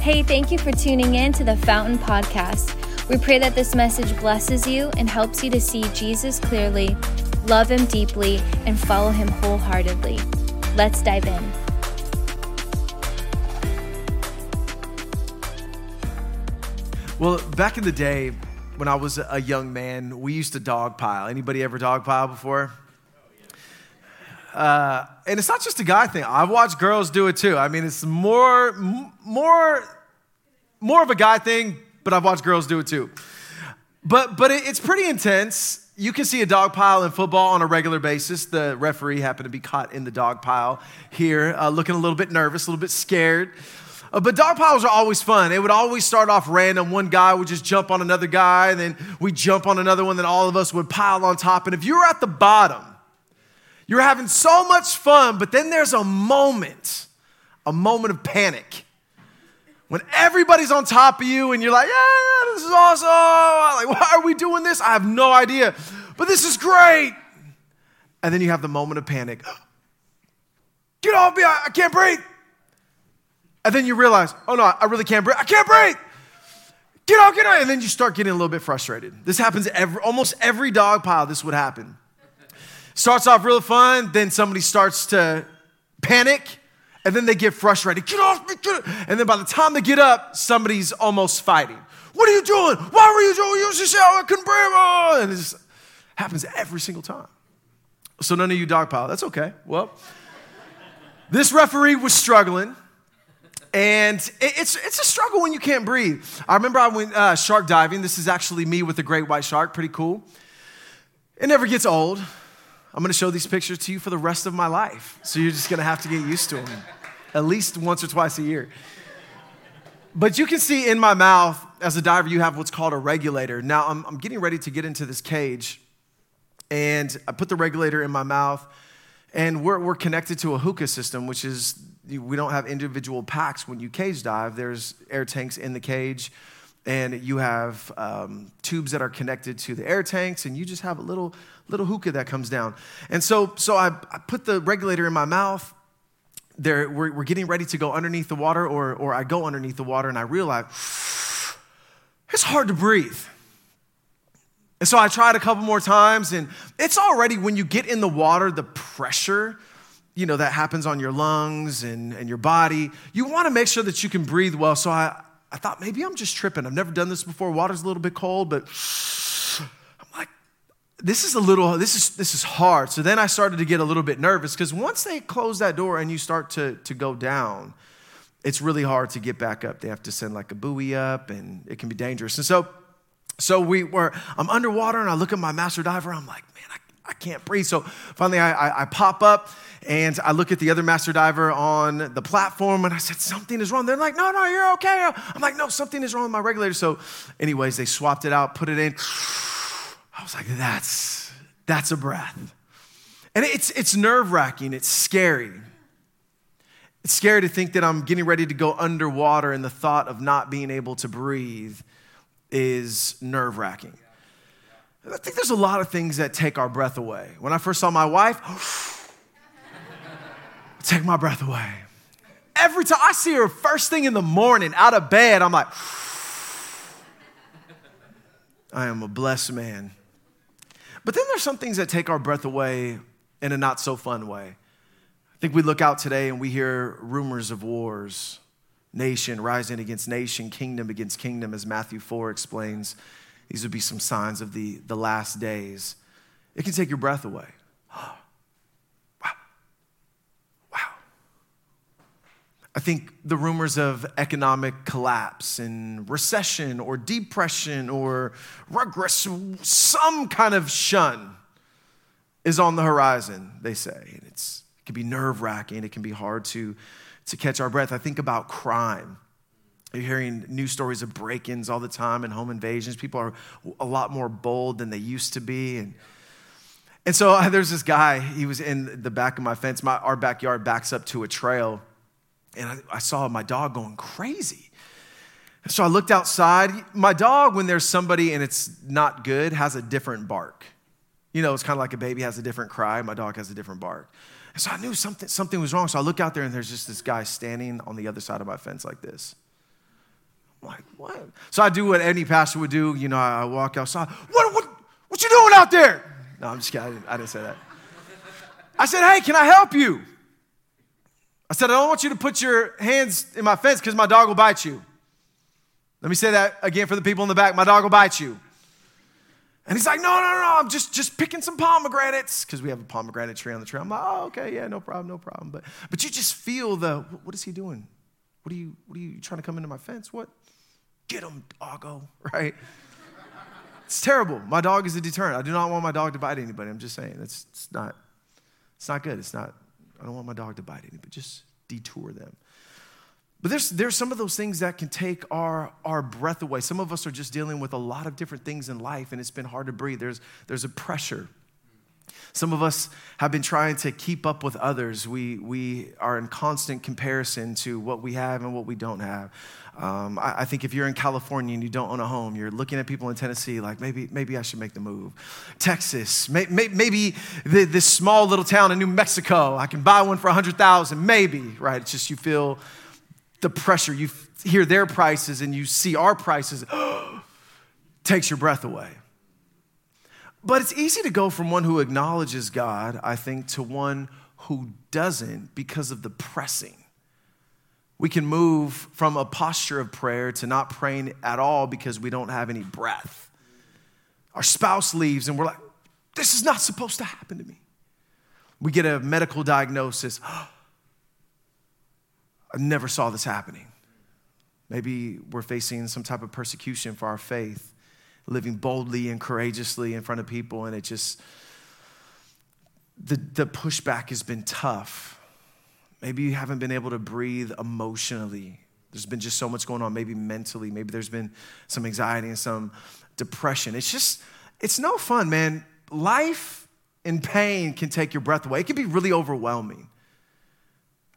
Hey, thank you for tuning in to the Fountain Podcast. We pray that this message blesses you and helps you to see Jesus clearly, love him deeply, and follow him wholeheartedly. Let's dive in. Well, back in the day when I was a young man, we used to dogpile. Anybody ever dogpile before? Uh, and it's not just a guy thing. I've watched girls do it too. I mean, it's more, more, more of a guy thing, but I've watched girls do it too. But, but it, it's pretty intense. You can see a dog pile in football on a regular basis. The referee happened to be caught in the dog pile here, uh, looking a little bit nervous, a little bit scared. Uh, but dog piles are always fun. It would always start off random. One guy would just jump on another guy, and then we jump on another one, then all of us would pile on top. And if you were at the bottom, you're having so much fun, but then there's a moment, a moment of panic. When everybody's on top of you and you're like, yeah, this is awesome. Like, why are we doing this? I have no idea, but this is great. And then you have the moment of panic. Get off me, I can't breathe. And then you realize, oh no, I really can't breathe. I can't breathe. Get out, get out. And then you start getting a little bit frustrated. This happens every, almost every dog pile, this would happen. Starts off real fun, then somebody starts to panic, and then they get frustrated. Get off me, get And then by the time they get up, somebody's almost fighting. What are you doing? Why were you doing? You I couldn't breathe. And this happens every single time. So none of you dog pile. That's okay. Well, this referee was struggling. And it's, it's a struggle when you can't breathe. I remember I went uh, shark diving. This is actually me with a great white shark, pretty cool. It never gets old. I'm gonna show these pictures to you for the rest of my life. So you're just gonna have to get used to them at least once or twice a year. But you can see in my mouth, as a diver, you have what's called a regulator. Now, I'm, I'm getting ready to get into this cage, and I put the regulator in my mouth, and we're, we're connected to a hookah system, which is we don't have individual packs when you cage dive. There's air tanks in the cage, and you have um, tubes that are connected to the air tanks, and you just have a little little hookah that comes down. And so, so I, I put the regulator in my mouth. There, we're, we're getting ready to go underneath the water, or, or I go underneath the water, and I realize it's hard to breathe. And so I tried a couple more times, and it's already when you get in the water, the pressure you know, that happens on your lungs and, and your body. You want to make sure that you can breathe well. So I, I thought maybe I'm just tripping. I've never done this before. Water's a little bit cold, but I'm like, this is a little, this is, this is hard. So then I started to get a little bit nervous because once they close that door and you start to, to go down, it's really hard to get back up. They have to send like a buoy up and it can be dangerous. And so, so we were, I'm underwater and I look at my master diver. I'm like, man, I, I can't breathe. So finally I, I, I pop up and I look at the other master diver on the platform and I said, Something is wrong. They're like, No, no, you're okay. I'm like, No, something is wrong with my regulator. So, anyways, they swapped it out, put it in. I was like, That's, that's a breath. And it's, it's nerve wracking, it's scary. It's scary to think that I'm getting ready to go underwater and the thought of not being able to breathe is nerve wracking. I think there's a lot of things that take our breath away. When I first saw my wife, take my breath away. Every time I see her first thing in the morning out of bed, I'm like, I am a blessed man. But then there's some things that take our breath away in a not so fun way. I think we look out today and we hear rumors of wars, nation rising against nation, kingdom against kingdom, as Matthew 4 explains. These would be some signs of the, the last days. It can take your breath away. Wow. Wow. I think the rumors of economic collapse and recession or depression or regress, some kind of shun is on the horizon, they say. And it's, it can be nerve wracking, it can be hard to, to catch our breath. I think about crime. You're hearing news stories of break ins all the time and home invasions. People are a lot more bold than they used to be. And, and so there's this guy, he was in the back of my fence. My, our backyard backs up to a trail and I, I saw my dog going crazy. So I looked outside. My dog, when there's somebody and it's not good, has a different bark. You know, it's kind of like a baby has a different cry. My dog has a different bark. And so I knew something, something was wrong. So I look out there and there's just this guy standing on the other side of my fence like this. Like, what? So I do what any pastor would do. You know, I walk outside. What, what, what you doing out there? No, I'm just kidding. I didn't, I didn't say that. I said, hey, can I help you? I said, I don't want you to put your hands in my fence because my dog will bite you. Let me say that again for the people in the back. My dog will bite you. And he's like, no, no, no, I'm just, just picking some pomegranates because we have a pomegranate tree on the tree. I'm like, oh, okay, yeah, no problem, no problem. But, but you just feel the, what is he doing? What are you, what are you trying to come into my fence? What? Get him, doggo, right? It's terrible. My dog is a deterrent. I do not want my dog to bite anybody. I'm just saying, it's, it's not, it's not good. It's not, I don't want my dog to bite anybody. Just detour them. But there's, there's some of those things that can take our, our breath away. Some of us are just dealing with a lot of different things in life, and it's been hard to breathe. There's, there's a pressure. Some of us have been trying to keep up with others. We, we are in constant comparison to what we have and what we don't have. Um, I, I, think if you're in California and you don't own a home, you're looking at people in Tennessee like maybe, maybe I should make the move. Texas, may, may, maybe the, this small little town in New Mexico, I can buy one for 100,000, maybe, right? It's just you feel the pressure. You hear their prices and you see our prices, takes your breath away. But it's easy to go from one who acknowledges God, I think, to one who doesn't because of the pressing. We can move from a posture of prayer to not praying at all because we don't have any breath. Our spouse leaves and we're like, this is not supposed to happen to me. We get a medical diagnosis. I never saw this happening. Maybe we're facing some type of persecution for our faith, living boldly and courageously in front of people, and it just, the, the pushback has been tough. Maybe you haven't been able to breathe emotionally. There's been just so much going on, maybe mentally. Maybe there's been some anxiety and some depression. It's just, it's no fun, man. Life and pain can take your breath away. It can be really overwhelming.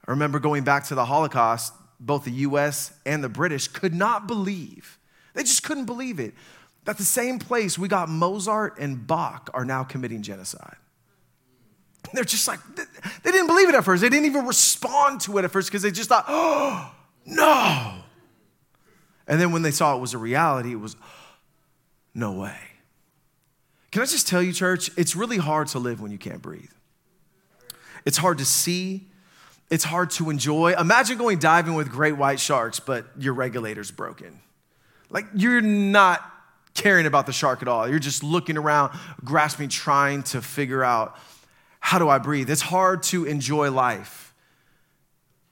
I remember going back to the Holocaust, both the US and the British could not believe, they just couldn't believe it, that the same place we got Mozart and Bach are now committing genocide. They're just like, they didn't believe it at first. They didn't even respond to it at first because they just thought, oh, no. And then when they saw it was a reality, it was, no way. Can I just tell you, church, it's really hard to live when you can't breathe. It's hard to see, it's hard to enjoy. Imagine going diving with great white sharks, but your regulator's broken. Like you're not caring about the shark at all. You're just looking around, grasping, trying to figure out how do I breathe? It's hard to enjoy life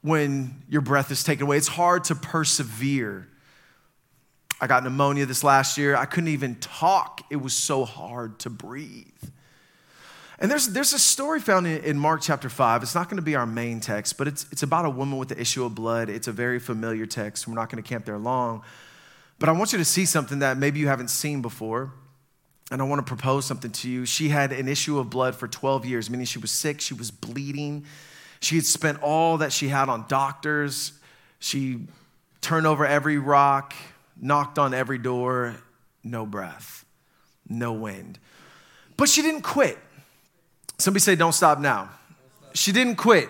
when your breath is taken away. It's hard to persevere. I got pneumonia this last year. I couldn't even talk. It was so hard to breathe. And there's, there's a story found in, Mark chapter 5. It's not going to be our main text, but it's, it's about a woman with the issue of blood. It's a very familiar text. We're not going to camp there long. But I want you to see something that maybe you haven't seen before. And I want to propose something to you. She had an issue of blood for 12 years, meaning she was sick, she was bleeding. She had spent all that she had on doctors. She turned over every rock, knocked on every door, no breath, no wind. But she didn't quit. Somebody say, Don't stop now. She didn't quit.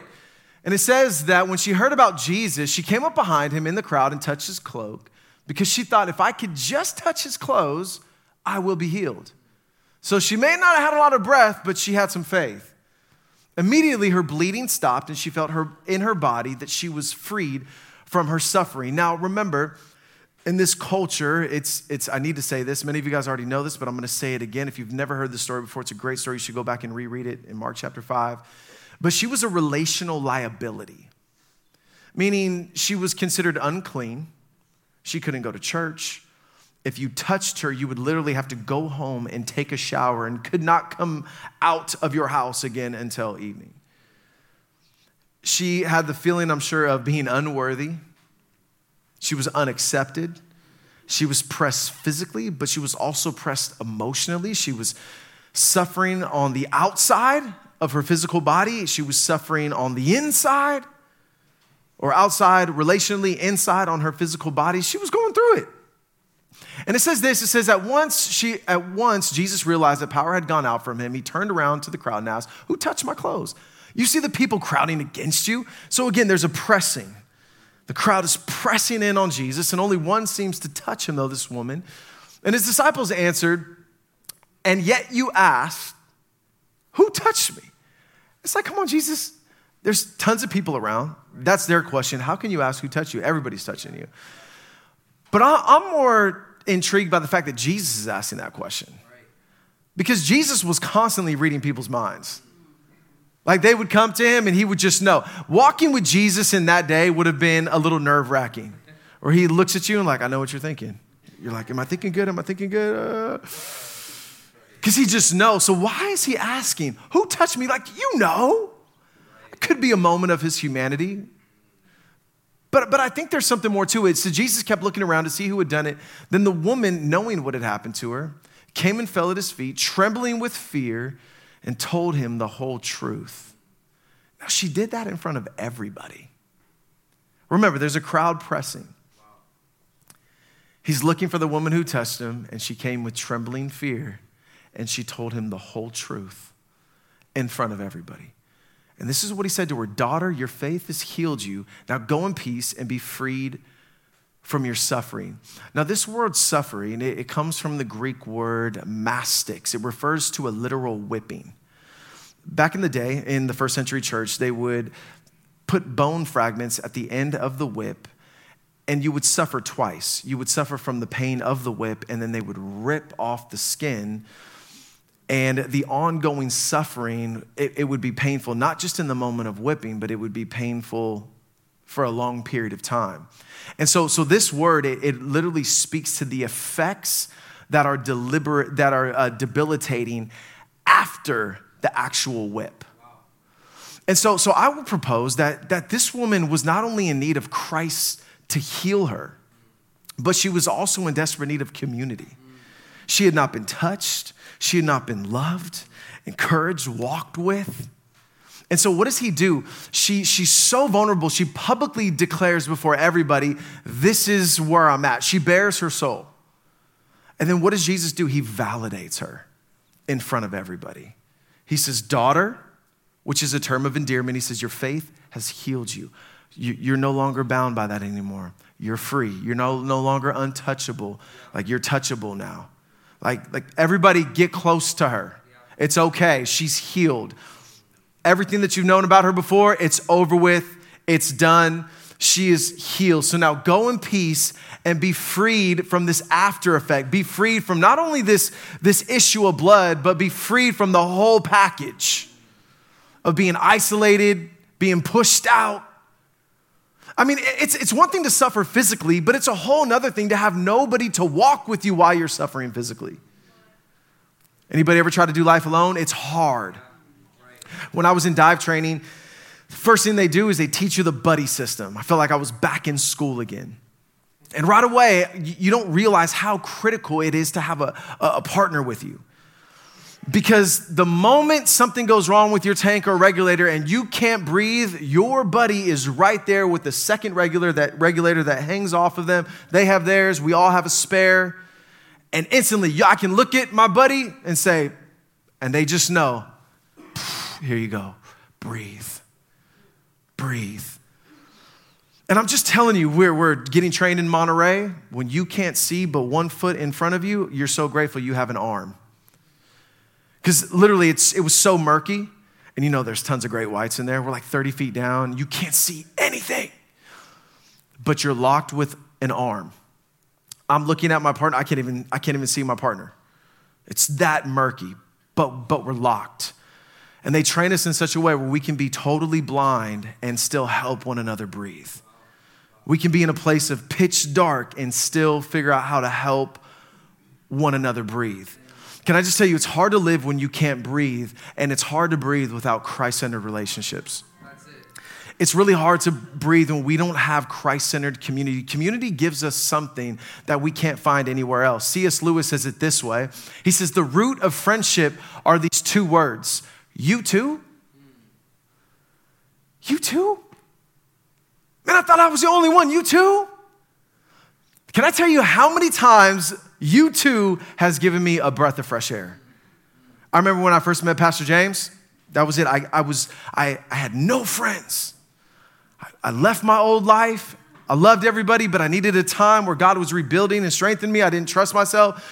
And it says that when she heard about Jesus, she came up behind him in the crowd and touched his cloak because she thought, if I could just touch his clothes, I will be healed. So she may not have had a lot of breath, but she had some faith. Immediately, her bleeding stopped, and she felt her, in her body that she was freed from her suffering. Now, remember, in this culture, it's, it's, I need to say this. Many of you guys already know this, but I'm going to say it again. If you've never heard the story before, it's a great story. You should go back and reread it in Mark chapter 5. But she was a relational liability, meaning she was considered unclean. She couldn't go to church. If you touched her, you would literally have to go home and take a shower and could not come out of your house again until evening. She had the feeling, I'm sure, of being unworthy she was unaccepted. She was pressed physically, but she was also pressed emotionally. She was suffering on the outside of her physical body, she was suffering on the inside or outside, relationally, inside on her physical body. She was going through it. And it says this it says, at once, she, at once, Jesus realized that power had gone out from him. He turned around to the crowd and asked, Who touched my clothes? You see the people crowding against you? So again, there's a pressing. The crowd is pressing in on Jesus, and only one seems to touch him, though, this woman. And his disciples answered, And yet you ask, Who touched me? It's like, come on, Jesus. There's tons of people around. That's their question. How can you ask who touched you? Everybody's touching you. But I'm more intrigued by the fact that Jesus is asking that question. Because Jesus was constantly reading people's minds. Like they would come to him and he would just know. Walking with Jesus in that day would have been a little nerve wracking. Or he looks at you and, like, I know what you're thinking. You're like, Am I thinking good? Am I thinking good? Because uh, he just knows. So why is he asking, Who touched me? Like, you know. Could be a moment of his humanity. But, but I think there's something more to it. So Jesus kept looking around to see who had done it. Then the woman, knowing what had happened to her, came and fell at his feet, trembling with fear, and told him the whole truth. Now, she did that in front of everybody. Remember, there's a crowd pressing. He's looking for the woman who touched him, and she came with trembling fear, and she told him the whole truth in front of everybody. And this is what he said to her Daughter, your faith has healed you. Now go in peace and be freed from your suffering. Now, this word suffering, it, comes from the Greek word mastix. It refers to a literal whipping. Back in the day, in the first century church, they would put bone fragments at the end of the whip, and you would suffer twice. You would suffer from the pain of the whip, and then they would rip off the skin. And the ongoing suffering, it, it would be painful, not just in the moment of whipping, but it would be painful for a long period of time. And so, so this word, it, it literally speaks to the effects that are deliberate, that are uh, debilitating after the actual whip. And so, so I would propose that, that this woman was not only in need of Christ to heal her, but she was also in desperate need of community. She had not been touched, she had not been loved, encouraged, walked with. And so, what does he do? She, she's so vulnerable. She publicly declares before everybody, This is where I'm at. She bears her soul. And then, what does Jesus do? He validates her in front of everybody. He says, Daughter, which is a term of endearment, he says, Your faith has healed you. you are no longer bound by that anymore. You're free. You're no, no longer untouchable. Like, you're touchable now. Like, like, everybody get close to her. It's okay. She's healed. Everything that you've known about her before, it's over with, it's done. She is healed. So now go in peace and be freed from this after effect. Be freed from not only this, this issue of blood, but be freed from the whole package of being isolated, being pushed out. I mean, it's, it's one thing to suffer physically, but it's a whole nother thing to have nobody to walk with you while you're suffering physically. Anybody ever try to do life alone? It's hard. When I was in dive training, the first thing they do is they teach you the buddy system. I felt like I was back in school again. And right away, you don't realize how critical it is to have a, a partner with you. Because the moment something goes wrong with your tank or regulator and you can't breathe, your buddy is right there with the second regular that regulator that hangs off of them. They have theirs, we all have a spare. And instantly I can look at my buddy and say, and they just know here you go. Breathe. Breathe. And I'm just telling you, we're, we're getting trained in Monterey. When you can't see but one foot in front of you, you're so grateful you have an arm. Because literally, it's, it was so murky. And you know, there's tons of great whites in there. We're like 30 feet down. You can't see anything. But you're locked with an arm. I'm looking at my partner. I can't even, I can't even see my partner. It's that murky, but, but we're locked. And they train us in such a way where we can be totally blind and still help one another breathe. We can be in a place of pitch dark and still figure out how to help one another breathe. Can I just tell you, it's hard to live when you can't breathe, and it's hard to breathe without Christ centered relationships. It's really hard to breathe when we don't have Christ centered community. Community gives us something that we can't find anywhere else. C.S. Lewis says it this way He says, The root of friendship are these two words you too? You too? Man, I thought I was the only one. You too? Can I tell you how many times you too has given me a breath of fresh air? I remember when I first met Pastor James, that was it. I, I was, I, I had no friends. I, I left my old life. I loved everybody, but I needed a time where God was rebuilding and strengthening me. I didn't trust myself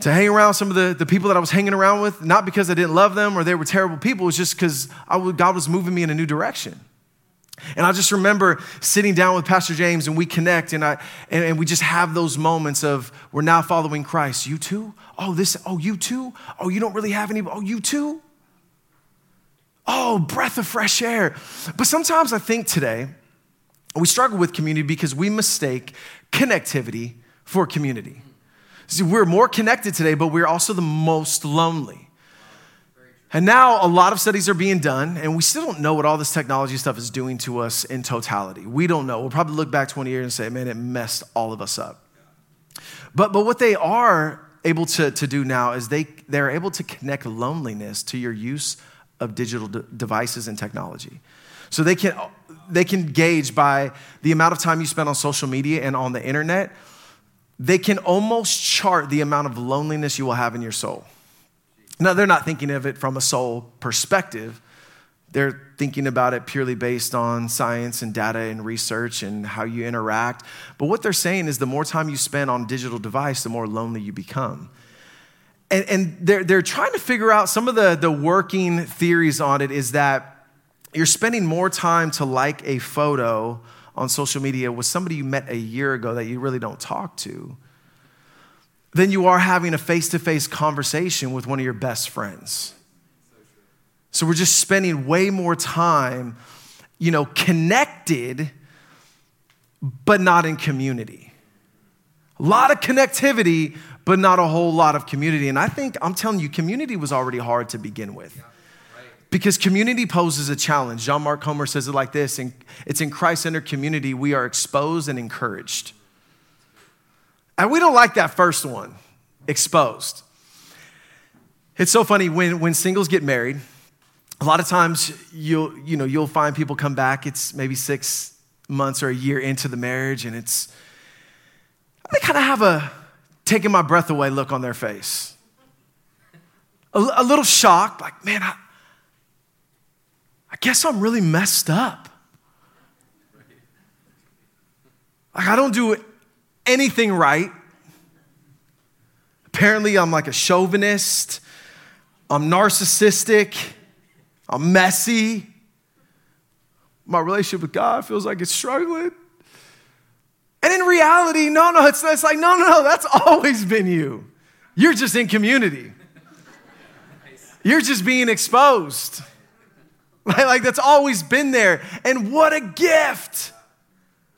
to hang around some of the, the people that I was hanging around with, not because I didn't love them or they were terrible people, it was just because God was moving me in a new direction. And I just remember sitting down with Pastor James and we connect and, I, and, and, we just have those moments of we're now following Christ. You too? Oh, this, oh, you too? Oh, you don't really have any, oh, you too? Oh, breath of fresh air. But sometimes I think today we struggle with community because we mistake connectivity for community. See, we're more connected today, but we're also the most lonely. And now a lot of studies are being done, and we still don't know what all this technology stuff is doing to us in totality. We don't know. We'll probably look back 20 years and say, man, it messed all of us up. But, but what they are able to, to do now is they, they're able to connect loneliness to your use of digital de- devices and technology. So they can, they can gauge by the amount of time you spend on social media and on the internet they can almost chart the amount of loneliness you will have in your soul. Now, they're not thinking of it from a soul perspective. They're thinking about it purely based on science and data and research and how you interact. But what they're saying is the more time you spend on digital device, the more lonely you become. And, and they're, they're trying to figure out some of the, the working theories on it is that you're spending more time to like a photo on social media with somebody you met a year ago that you really don't talk to than you are having a face to face conversation with one of your best friends. So we're just spending way more time, you know, connected, but not in community. A lot of connectivity, but not a whole lot of community. And I think, I'm telling you, community was already hard to begin with. Because community poses a challenge. John Mark Comer says it like this and it's in Christ centered community, we are exposed and encouraged. And we don't like that first one, exposed. It's so funny when, when singles get married, a lot of times you'll, you know, you'll find people come back, it's maybe six months or a year into the marriage, and it's, they kind of have a taking my breath away look on their face. A, a little shocked, like, man, I, I guess I'm really messed up. Like, I don't do anything right. Apparently, I'm like a chauvinist, I'm narcissistic, I'm messy. My relationship with God feels like it's struggling. And in reality, no, no, it's, it's like, no, no, no, that's always been you. You're just in community. You're just being exposed. Right? Like that's always been there. And what a gift.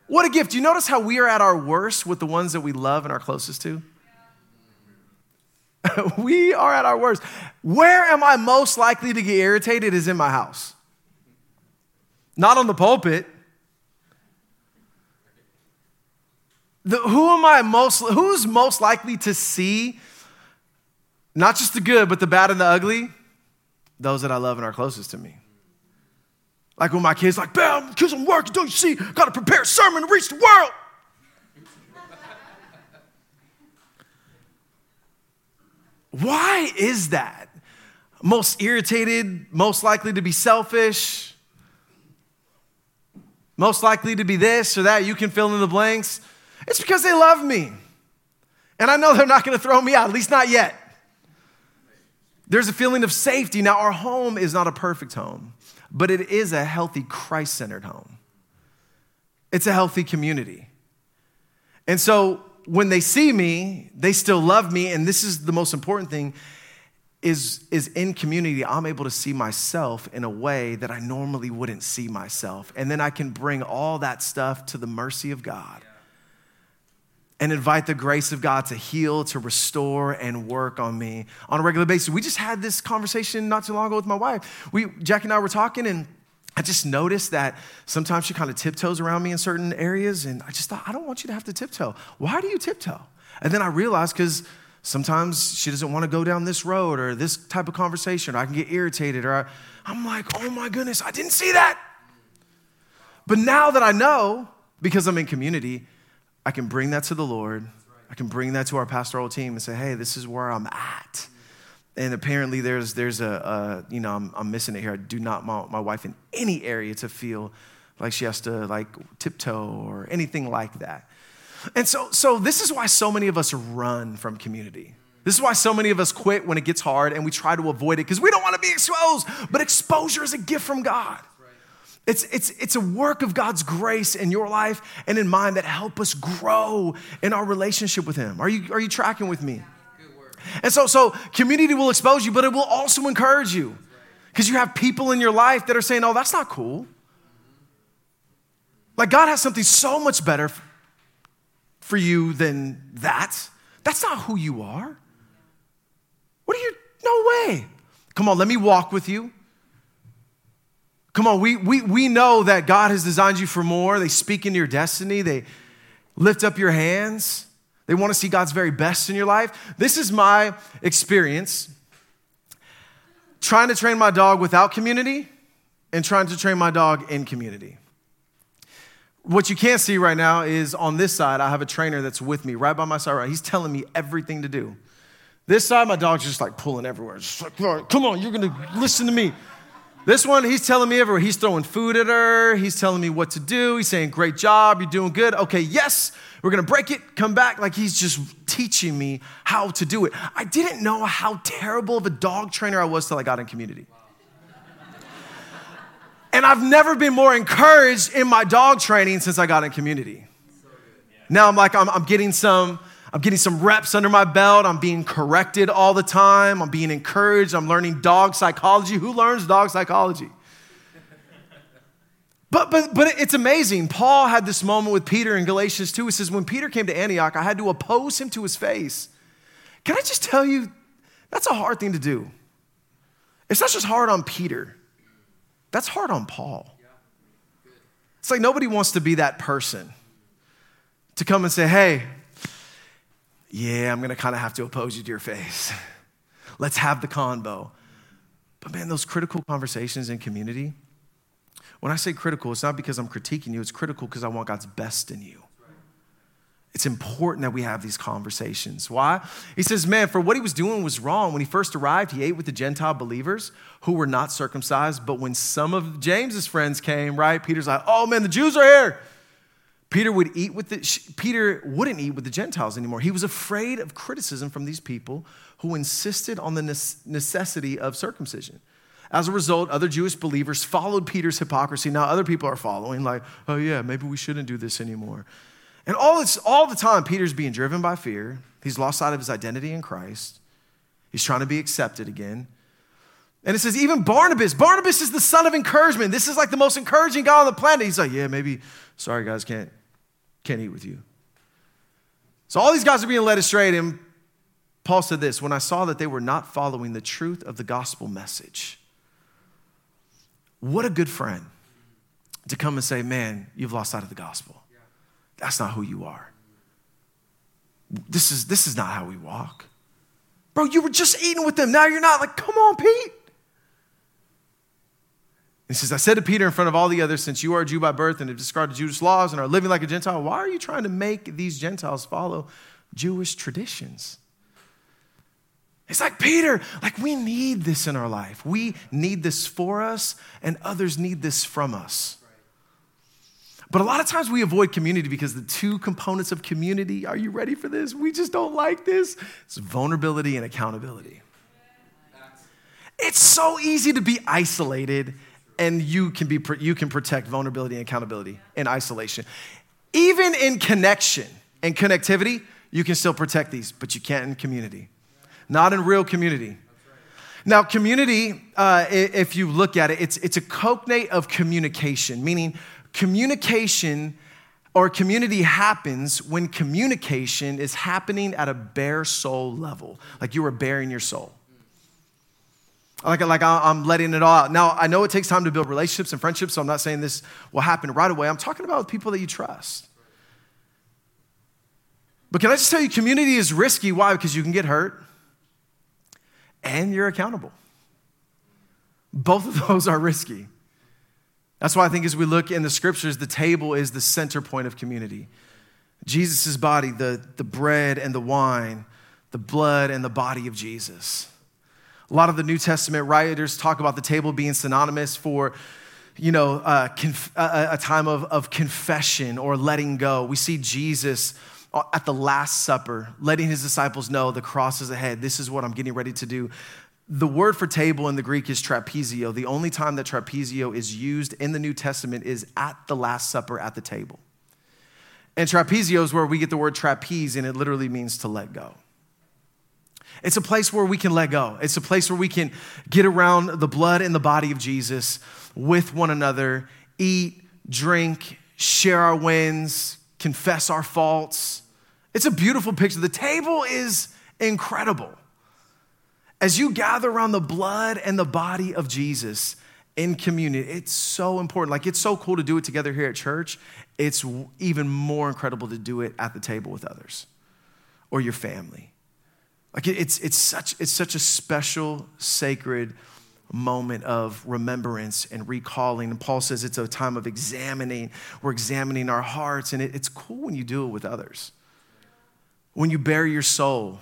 What a gift. Do you notice how we are at our worst with the ones that we love and are closest to? we are at our worst. Where am I most likely to get irritated is in my house. Not on the pulpit. The, who am I most who's most likely to see not just the good but the bad and the ugly? Those that I love and are closest to me. Like when my kids like, bam, kids work, don't you see? Got to prepare a sermon to reach the world. Why is that? Most irritated, most likely to be selfish, most likely to be this or that. You can fill in the blanks. It's because they love me. And I know they're not to throw me out, at least not yet. There's a feeling of safety. Now, our home is not a perfect home but it is a healthy Christ centered home. It's a healthy community. And so when they see me, they still love me. And this is the most important thing is, is in community, I'm able to see myself in a way that I normally wouldn't see myself. And then I can bring all that stuff to the mercy of God and invite the grace of God to heal, to restore, and work on me on a regular basis. We just had this conversation not too long ago with my wife. We, Jackie and I were talking, and I just noticed that sometimes she kind of tiptoes around me in certain areas, and I just thought, I don't want you to have to tiptoe. Why do you tiptoe? And then I realized because sometimes she doesn't want to go down this road or this type of conversation, or I can get irritated, or I, I'm like, oh my goodness, I didn't see that. But now that I know, because I'm in community, I can bring that to the Lord. I can bring that to our pastoral team and say, hey, this is where I'm at. And apparently, there's, there's a, a you know, I'm, I'm, missing it here. I do not want my wife in any area to feel like she has to like tiptoe or anything like that. And so, so this is why so many of us run from community. This is why so many of us quit when it gets hard and we try to avoid it because we don't want to be exposed. But exposure is a gift from God. It's, it's, it's a work of God's grace in your life and in mine that help us grow in our relationship with Him. Are you, are you tracking with me? And so, so community will expose you, but it will also encourage you because you have people in your life that are saying, oh, that's not cool. Like God has something so much better for you than that. That's not who you are. What are you? No way. Come on, let me walk with you. Come on, we, we, we know that God has designed you for more. They speak into your destiny, they lift up your hands. They want to see God's very best in your life. This is my experience trying to train my dog without community and trying to train my dog in community. What you can't see right now is on this side, I have a trainer that's with me right by my side. Right, he's telling me everything to do. This side, my dog's just like pulling everywhere. Just like, come on, you're gonna listen to me. This one, he's telling me everywhere. He's throwing food at her. He's telling me what to do. He's saying, Great job. You're doing good. Okay, yes, we're going to break it. Come back. Like he's just teaching me how to do it. I didn't know how terrible of a dog trainer I was till I got in community. And I've never been more encouraged in my dog training since I got in community. Now I'm like, I'm, I'm getting some I'm getting some reps under my belt. I'm being corrected all the time. I'm being encouraged. I'm learning dog psychology. Who learns dog psychology? But, but, but it's amazing. Paul had this moment with Peter in Galatians 2. He says, When Peter came to Antioch, I had to oppose him to his face. Can I just tell you, that's a hard thing to do. It's not just hard on Peter, that's hard on Paul. It's like nobody wants to be that person to come and say, Hey, yeah, I'm going to kind of have to oppose you to your face. Let's have the convo. But man, those critical conversations in community, when I say critical, it's not because I'm critiquing you, it's critical because I want God's best in you. It's important that we have these conversations. Why? He says, man, for what he was doing was wrong. When he first arrived, he ate with the Gentile believers who were not circumcised. But when some of James's friends came, right, Peter's like, oh man, the Jews are here. Peter would eat with the Peter wouldn't eat with the Gentiles anymore. He was afraid of criticism from these people who insisted on the necessity of circumcision. As a result, other Jewish believers followed Peter's hypocrisy. Now other people are following, like, oh yeah, maybe we shouldn't do this anymore. And all, all the time, Peter's being driven by fear. He's lost sight of his identity in Christ. He's trying to be accepted again. And it says, even Barnabas, Barnabas is the son of encouragement. This is like the most encouraging guy on the planet. He's like, yeah, maybe, sorry guys, can't, can't eat with you. So all these guys are being led astray. And Paul said this when I saw that they were not following the truth of the gospel message. What a good friend to come and say, man, you've lost sight of the gospel. That's not who you are. This is, this is not how we walk. Bro, you were just eating with them. Now you're not. Like, come on, Pete. He says, I said to Peter in front of all the others, since you are a Jew by birth and have discarded Jewish laws and are living like a Gentile, why are you trying to make these Gentiles follow Jewish traditions? It's like, Peter, like we need this in our life. We need this for us, and others need this from us. But a lot of times we avoid community because the two components of community, are you ready for this? We just don't like this. It's vulnerability and accountability. It's so easy to be isolated and you can, be, you can protect vulnerability and accountability in isolation. Even in connection and connectivity, you can still protect these, but you can't in community. Not in real community. Now, community, uh, if you look at it, it's, it's a cognate of communication, meaning communication or community happens when communication is happening at a bare soul level, like you are bearing your soul. Like, like I'm letting it all out. Now, I know it takes time to build relationships and friendships, so I'm not saying this will happen right away. I'm talking about people that you trust. But can I just tell you, community is risky. Why? Because you can get hurt and you're accountable. Both of those are risky. That's why I think as we look in the scriptures, the table is the center point of community. Jesus' body, the, the bread and the wine, the blood and the body of Jesus. A lot of the New Testament writers talk about the table being synonymous for you know, uh, conf- a, a time of, of confession or letting go. We see Jesus uh, at the Last Supper letting his disciples know the cross is ahead. This is what I'm getting ready to do. The word for table in the Greek is trapezio. The only time that trapezio is used in the New Testament is at the Last Supper at the table. And trapezio is where we get the word trapeze, and it literally means to let go. It's a place where we can let go. It's a place where we can get around the blood and the body of Jesus with one another, eat, drink, share our wins, confess our faults. It's a beautiful picture. The table is incredible. As you gather around the blood and the body of Jesus in communion, it's so important. Like, it's so cool to do it together here at church. It's even more incredible to do it at the table with others or your family. Like, it's, it's, such, it's such a special, sacred moment of remembrance and recalling. And Paul says it's a time of examining. We're examining our hearts, and it, it's cool when you do it with others. When you bare your soul,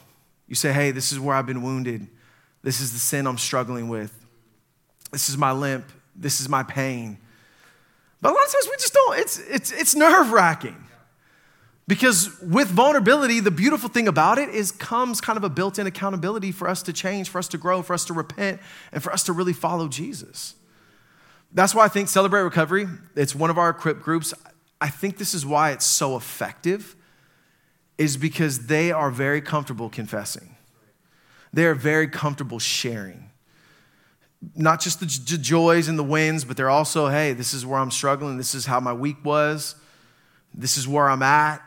you say, hey, this is where I've been wounded. This is the sin I'm struggling with. This is my limp. This is my pain. But a lot of times we just don't, it's, it's, it's nerve wracking. Because with vulnerability, the beautiful thing about it is comes kind of a built in accountability for us to change, for us to grow, for us to repent, and for us to really follow Jesus. That's why I think Celebrate Recovery, it's one of our equip groups. I think this is why it's so effective, is because they are very comfortable confessing. They are very comfortable sharing. Not just the j- joys and the wins, but they're also, hey, this is where I'm struggling. This is how my week was. This is where I'm at.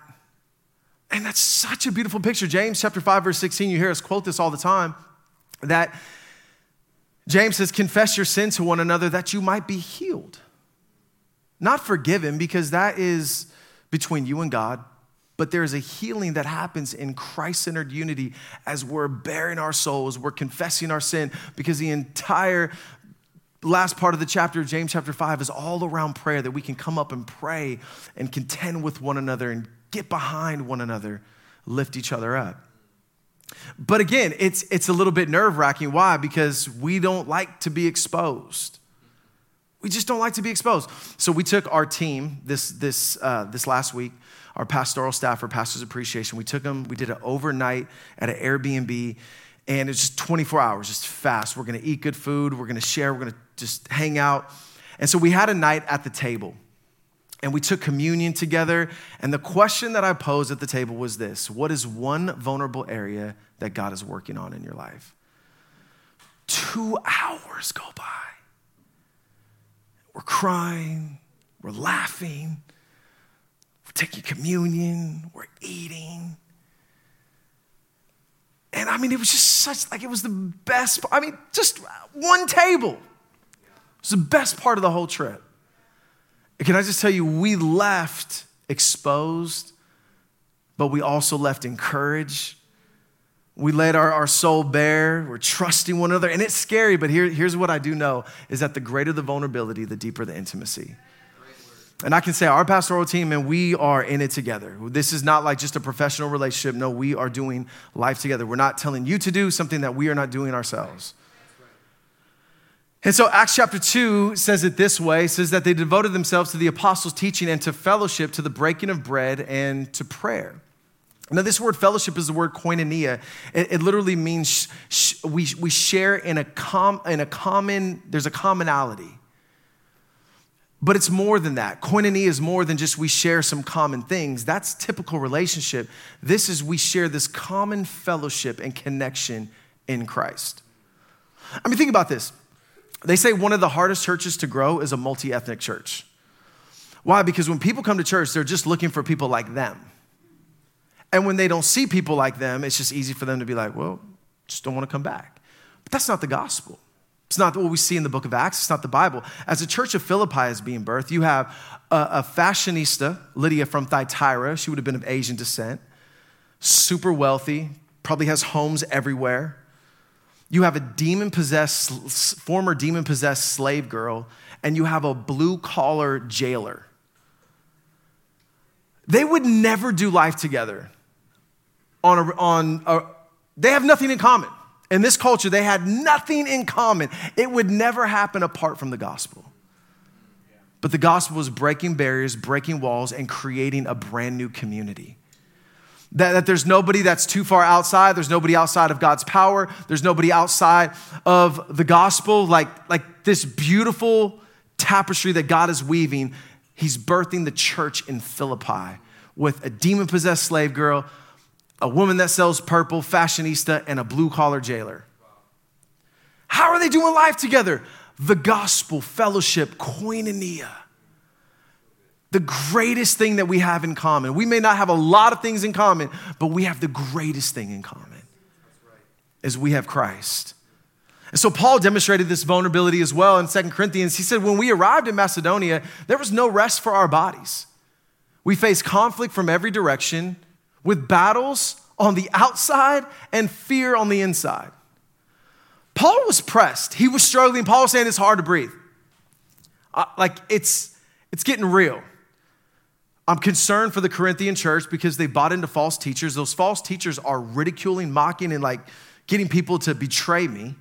And that's such a beautiful picture. James chapter 5, verse 16, you hear us quote this all the time that James says, Confess your sin to one another that you might be healed. Not forgiven, because that is between you and God, but there's a healing that happens in Christ centered unity as we're bearing our souls, we're confessing our sin, because the entire last part of the chapter of James chapter 5 is all around prayer that we can come up and pray and contend with one another and get behind one another, lift each other up. But again, it's, it's a little bit nerve wracking. Why? Because we don't like to be exposed. We just don't like to be exposed. So we took our team this, this, uh, this last week, our pastoral staff for Pastors Appreciation. We took them, we did it overnight at an Airbnb, and it's just 24 hours, just fast. We're gonna eat good food, we're gonna share, we're gonna just hang out. And so we had a night at the table and we took communion together. And the question that I posed at the table was this What is one vulnerable area that God is working on in your life? Two hours go by. We're crying, we're laughing, we're taking communion, we're eating. And I mean, it was just such, like, it was the best. I mean, just one table. It was the best part of the whole trip. Can I just tell you, we left exposed, but we also left encouraged. We let our, our soul bare. We're trusting one another. And it's scary, but here, here's what I do know is that the greater the vulnerability, the deeper the intimacy. And I can say our pastoral team, and we are in it together. This is not like just a professional relationship. No, we are doing life together. We're not telling you to do something that we are not doing ourselves. And so Acts chapter 2 says it this way says that they devoted themselves to the apostles' teaching and to fellowship, to the breaking of bread, and to prayer. Now, this word fellowship is the word koinonia. It, it literally means sh- sh- we, we share in a, com- in a common, there's a commonality. But it's more than that. Koinonia is more than just we share some common things. That's typical relationship. This is we share this common fellowship and connection in Christ. I mean, think about this. They say one of the hardest churches to grow is a multi ethnic church. Why? Because when people come to church, they're just looking for people like them. And when they don't see people like them, it's just easy for them to be like, well, just don't want to come back. But that's not the gospel. It's not what we see in the book of Acts. It's not the Bible. As the church of Philippi is being birthed, you have a, a fashionista, Lydia from Thyatira. She would have been of Asian descent, super wealthy, probably has homes everywhere. You have a demon possessed, former demon possessed slave girl, and you have a blue collar jailer. They would never do life together. On a, on a, they have nothing in common. In this culture, they had nothing in common. It would never happen apart from the gospel. But the gospel was breaking barriers, breaking walls, and creating a brand new community. That, that, there's nobody that's too far outside. There's nobody outside of God's power. There's nobody outside of the gospel. Like, like this beautiful tapestry that God is weaving, He's birthing the church in Philippi with a demon possessed slave girl, a woman that sells purple, fashionista, and a blue collar jailer. How are they doing life together? The gospel, fellowship, koinonia the greatest thing that we have in common. We may not have a lot of things in common, but we have the greatest thing in common is we have Christ. And so Paul demonstrated this vulnerability as well in Second Corinthians. He said, when we arrived in Macedonia, there was no rest for our bodies. We faced conflict from every direction with battles on the outside and fear on the inside. Paul was pressed. He was struggling. Paul was saying it's hard to breathe. Uh, like it's, it's getting real. I'm concerned for the Corinthian church because they bought into false teachers. Those false teachers are ridiculing, mocking, and like getting people to betray me.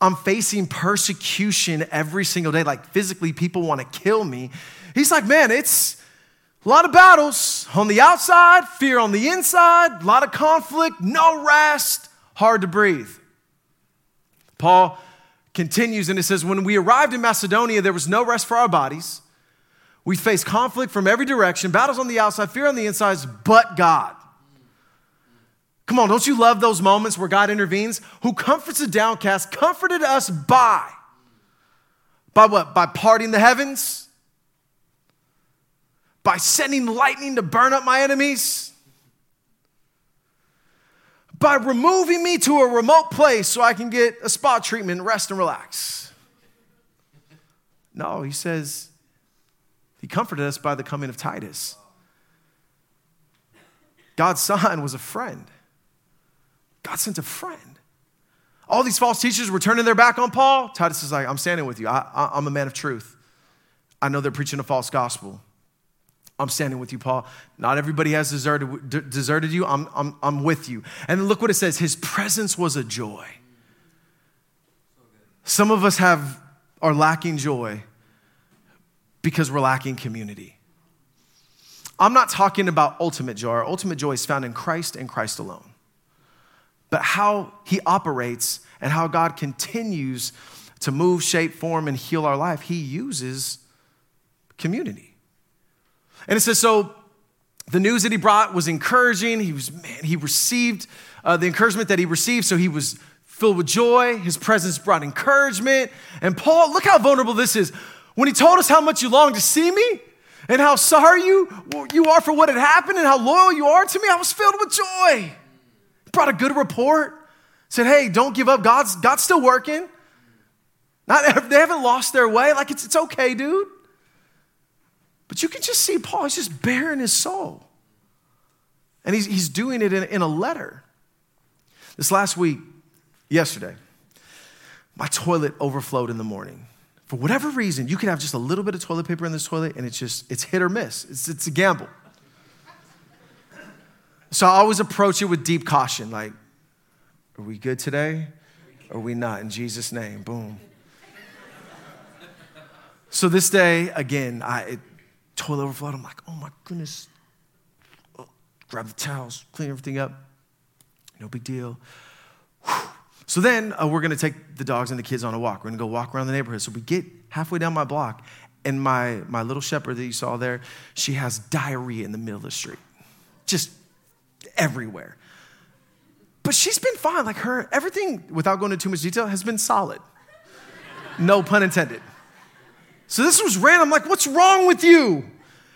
I'm facing persecution every single day. Like physically, people want to kill me. He's like, man, it's a lot of battles on the outside, fear on the inside, a lot of conflict, no rest, hard to breathe. Paul continues and it says, When we arrived in Macedonia, there was no rest for our bodies. We face conflict from every direction, battles on the outside, fear on the inside, but God. Come on, don't you love those moments where God intervenes? Who comforts the downcast, comforted us by. By what? By parting the heavens? By sending lightning to burn up my enemies? By removing me to a remote place so I can get a spa treatment, rest, and relax? No, he says, he comforted us by the coming of Titus. God's son was a friend. God sent a friend. All these false teachers were turning their back on Paul. Titus is like, I'm standing with you. I, am a man of truth. I know they're preaching a false gospel. I'm standing with you, Paul. Not everybody has deserted, deserted you. I'm, I'm, I'm with you. And look what it says His presence was a joy. Some of us have, are lacking joy because we're lacking community. I'm not talking about ultimate joy. Our ultimate joy is found in Christ and Christ alone. But how he operates and how God continues to move, shape, form, and heal our life, he uses community. And it says, so the news that he brought was encouraging. He was, man, he received uh, the encouragement that he received, so he was filled with joy. His presence brought encouragement. And Paul, look how vulnerable this is. When he told us how much you long to see me and how sorry you, you are for what had happened and how loyal you are to me, I was filled with joy. Brought a good report. Said, hey, don't give up. God's, God's still working. Not, they haven't lost their way. Like, it's, it's okay, dude. But you can just see Paul, he's just baring his soul. And he's, he's doing it in, in a letter. This last week, yesterday, my toilet overflowed in the morning for whatever reason, you can have just a little bit of toilet paper in this toilet and it's just, it's hit or miss. It's, it's a gamble. So I always approach it with deep caution like, are we good today? Are we not? In Jesus' name, boom. So this day, again, I it, toilet overflowed. I'm like, oh my goodness. Oh, grab the towels, clean everything up. No big deal. So then uh, we're going to take the dogs and the kids on a walk. We're going to go walk around the neighborhood. So we get halfway down my block, and my, my little shepherd that you saw there, she has diarrhea in the middle of the street, just everywhere. But she's been fine. Like her, everything, without going into too much detail, has been solid. No pun intended. So this was random. I'm like, what's wrong with you?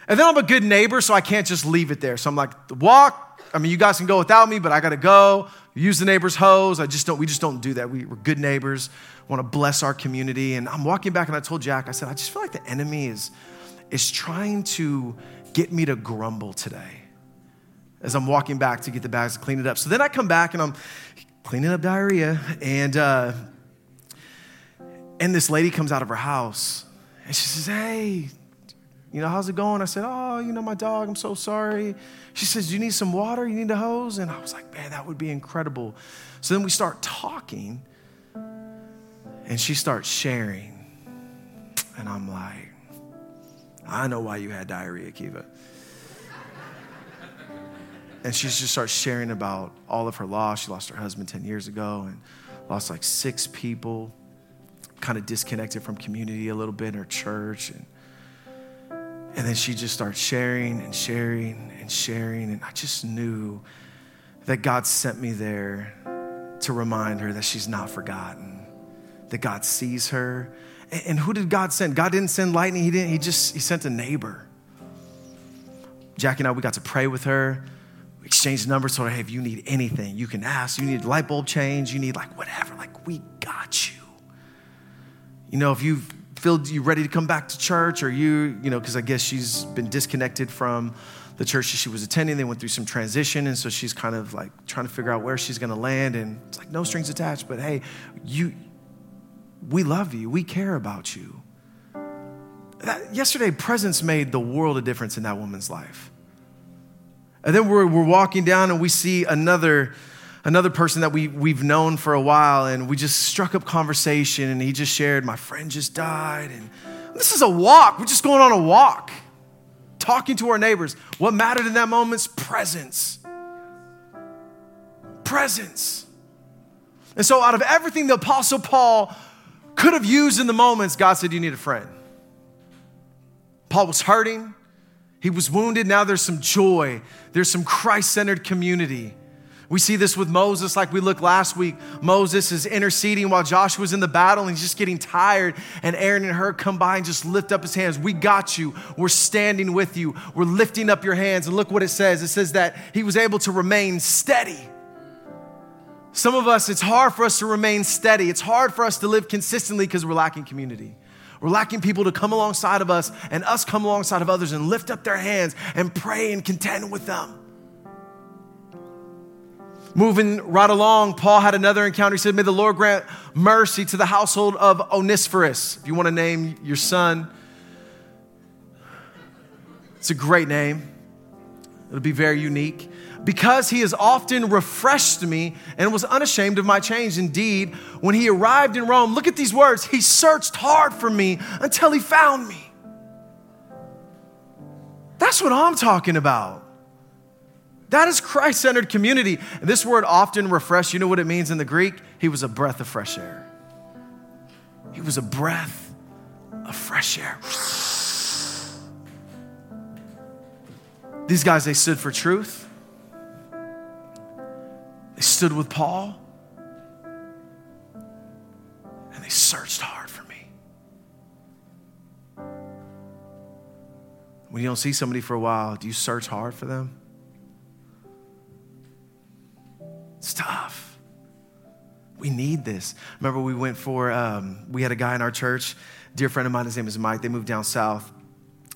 And then I'm a good neighbor, so I can't just leave it there. So I'm like, walk. I mean, you guys can go without me, but I got to go use the neighbor's hose. I just don't, we just don't do that. We, are good neighbors, want to bless our community. And I'm walking back and I told Jack, I said, I just feel like the enemy is, is trying to get me to grumble today as I'm walking back to get the bags to clean it up. So then I come back and I'm cleaning up diarrhea and, uh, and this lady comes out of her house and she says, Hey, you know, how's it going? I said, Oh, you know, my dog, I'm so sorry. She says, Do you need some water? You need a hose? And I was like, Man, that would be incredible. So then we start talking, and she starts sharing. And I'm like, I know why you had diarrhea, Kiva. and she just starts sharing about all of her loss. She lost her husband 10 years ago and lost like six people, kind of disconnected from community a little bit in her church. And, and then she just starts sharing and sharing and sharing. And I just knew that God sent me there to remind her that she's not forgotten, that God sees her. And who did God send? God didn't send lightning. He didn't. He just he sent a neighbor. Jackie and I, we got to pray with her, we exchanged numbers. Told her, hey, if you need anything, you can ask. You need light bulb change. You need like whatever. Like we got you. You know, if you feel you ready to come back to church, or you, you know, because I guess she's been disconnected from the church she was attending. They went through some transition, and so she's kind of like trying to figure out where she's going to land. And it's like no strings attached. But hey, you we love you. We care about you. That, yesterday, presence made the world a difference in that woman's life. And then we're, we're walking down and we see another, another person that we, we've known for a while, and we just struck up conversation, and he just shared, My friend just died. And this is a walk. We're just going on a walk, talking to our neighbors. What mattered in that moment is presence. Presence. And so, out of everything the Apostle Paul could have used in the moments, God said, You need a friend. Paul was hurting, he was wounded. Now there's some joy, there's some Christ centered community. We see this with Moses, like we looked last week. Moses is interceding while Joshua's in the battle and he's just getting tired. And Aaron and Hur come by and just lift up his hands. We got you. We're standing with you. We're lifting up your hands. And look what it says it says that he was able to remain steady. Some of us, it's hard for us to remain steady. It's hard for us to live consistently because we're lacking community. We're lacking people to come alongside of us and us come alongside of others and lift up their hands and pray and contend with them. Moving right along, Paul had another encounter. He said, May the Lord grant mercy to the household of Onesiphorus. If you want to name your son, it's a great name. It'll be very unique because he has often refreshed me and was unashamed of my change. Indeed, when he arrived in Rome, look at these words he searched hard for me until he found me. That's what I'm talking about. That is Christ centered community. And this word often refresh, you know what it means in the Greek? He was a breath of fresh air. He was a breath of fresh air. These guys, they stood for truth. They stood with Paul and they searched hard for me. When you don't see somebody for a while, do you search hard for them? We need this. Remember, we went for, um, we had a guy in our church, dear friend of mine, his name is Mike. They moved down south.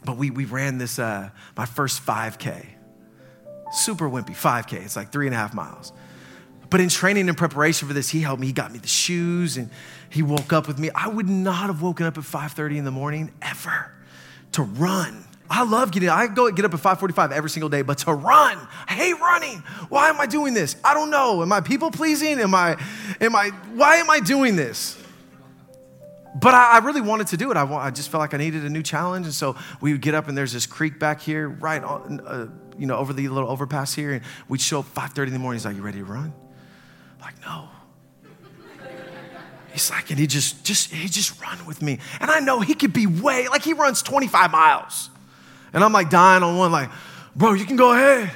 But we, we ran this, uh, my first 5K. Super wimpy, 5K. It's like three and a half miles. But in training and preparation for this, he helped me. He got me the shoes and he woke up with me. I would not have woken up at 5:30 in the morning ever to run. I love getting I go get up at 5:45 every single day, but to run, I hate running. Why am I doing this? I don't know. Am I people pleasing? Am I am I why am I doing this? But I, I really wanted to do it. I, I, just felt like I needed a new challenge, and so we would get up, and there's this creek back here, right on, uh, you know, over the little overpass here, and we'd show up 5:30 in the morning. He's like, "You ready to run?" like, no. He's like, and he just, just, he just run with me. And I know he could be way, like he runs 25 miles. And I'm like dying on one, like, bro, you can go ahead.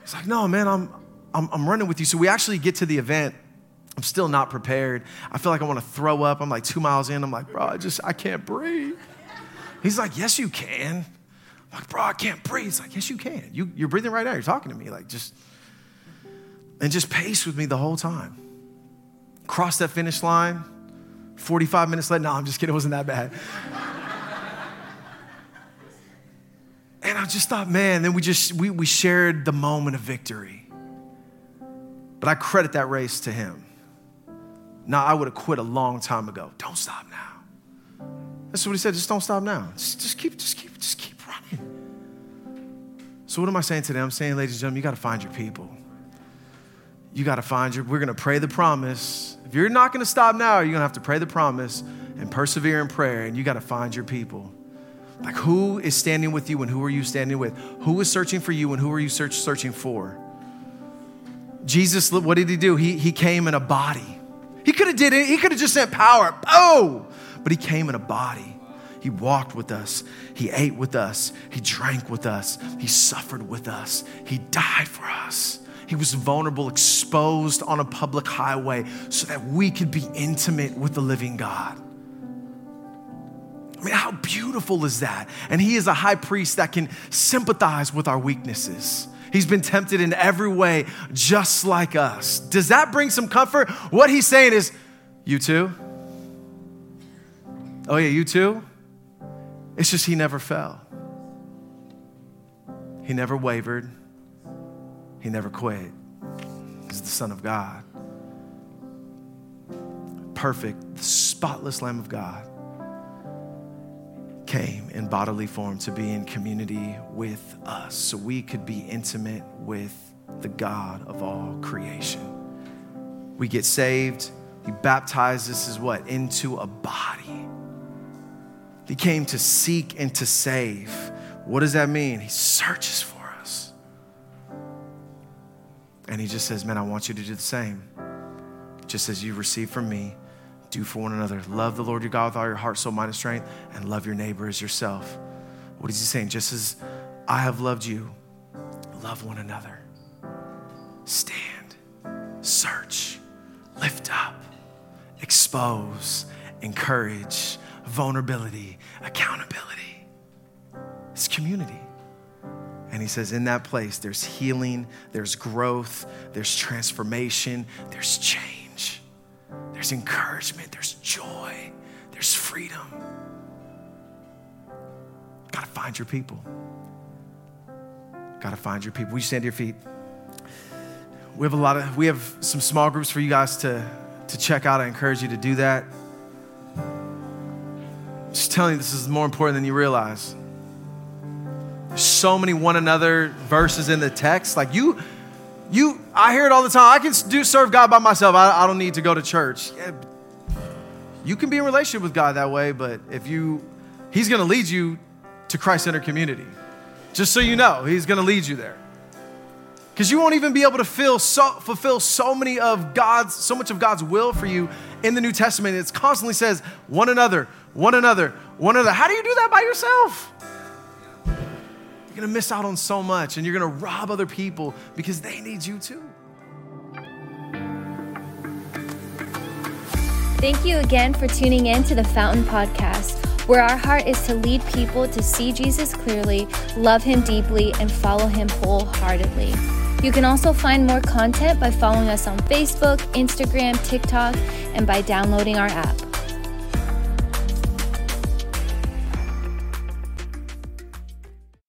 He's like, no, man, I'm, I'm, I'm running with you. So we actually get to the event. I'm still not prepared. I feel like I want to throw up. I'm like two miles in. I'm like, bro, I just, I can't breathe. He's like, yes, you can. I'm like, bro, I can't breathe. He's like, yes, you can. You, you're breathing right now. You're talking to me. Like, just, and just pace with me the whole time. Cross that finish line, 45 minutes later. No, I'm just kidding, it wasn't that bad. and I just thought, man, then we just we, we shared the moment of victory. But I credit that race to him. Now I would have quit a long time ago. Don't stop now. That's what he said. Just don't stop now. Just, just keep, just keep, just keep running. So what am I saying today? I'm saying, ladies and gentlemen, you got to find your people you got to find your, we're going to pray the promise. If you're not going to stop now, you're going to have to pray the promise and persevere in prayer, and you got to find your people. Like, who is standing with you and who are you standing with? Who is searching for you and who are you search, searching for? Jesus, what did he do? He, he came in a body. He could have did it. He could have just sent power. Oh, but he came in a body. He walked with us. He ate with us. He drank with us. He suffered with us. He died for us. He was vulnerable, exposed on a public highway so that we could be intimate with the living God. I mean, how beautiful is that? And he is a high priest that can sympathize with our weaknesses. He's been tempted in every way, just like us. Does that bring some comfort? What he's saying is, You too? Oh, yeah, you too? It's just he never fell. He never wavered. He never quit. He's the Son of God. Perfect, spotless Lamb of God came in bodily form to be in community with us so we could be intimate with the God of all creation. We get saved, He baptizes us what? Into a body. He came to seek and to save. What does that mean? He searches for us. And He just says, Man, I want you to do the same. Just as you receive from me, do for one another. Love the Lord your God with all your heart, soul, mind, and strength, and love your neighbor as yourself. What is he saying? Just as I have loved you, love one another. Stand, search, lift up, expose, encourage, vulnerability, accountability. It's community. And he says, in that place, there's healing, there's growth, there's transformation, there's change. There's encouragement, there's joy, there's freedom. Gotta find your people. Gotta find your people. Will you stand to your feet? We have a lot of, we have some small groups for you guys to, to check out. I encourage you to do that. Just telling you, this is more important than you realize. So many one another verses in the text. Like you, you, I hear it all the time. I can do serve God by myself. I, I don't need to go to church. Yeah, you can be in relationship with God that way, but if you, He's going to lead you to Christ Center Community. Just so you know, He's going to lead you there. Because you won't even be able to feel so, fulfill so many of God's, so much of God's will for you in the New Testament. It constantly says one another, one another, one another. How do you do that by yourself? You're gonna miss out on so much and you're gonna rob other people because they need you too. Thank you again for tuning in to the Fountain Podcast, where our heart is to lead people to see Jesus clearly, love him deeply, and follow him wholeheartedly. You can also find more content by following us on Facebook, Instagram, TikTok, and by downloading our app.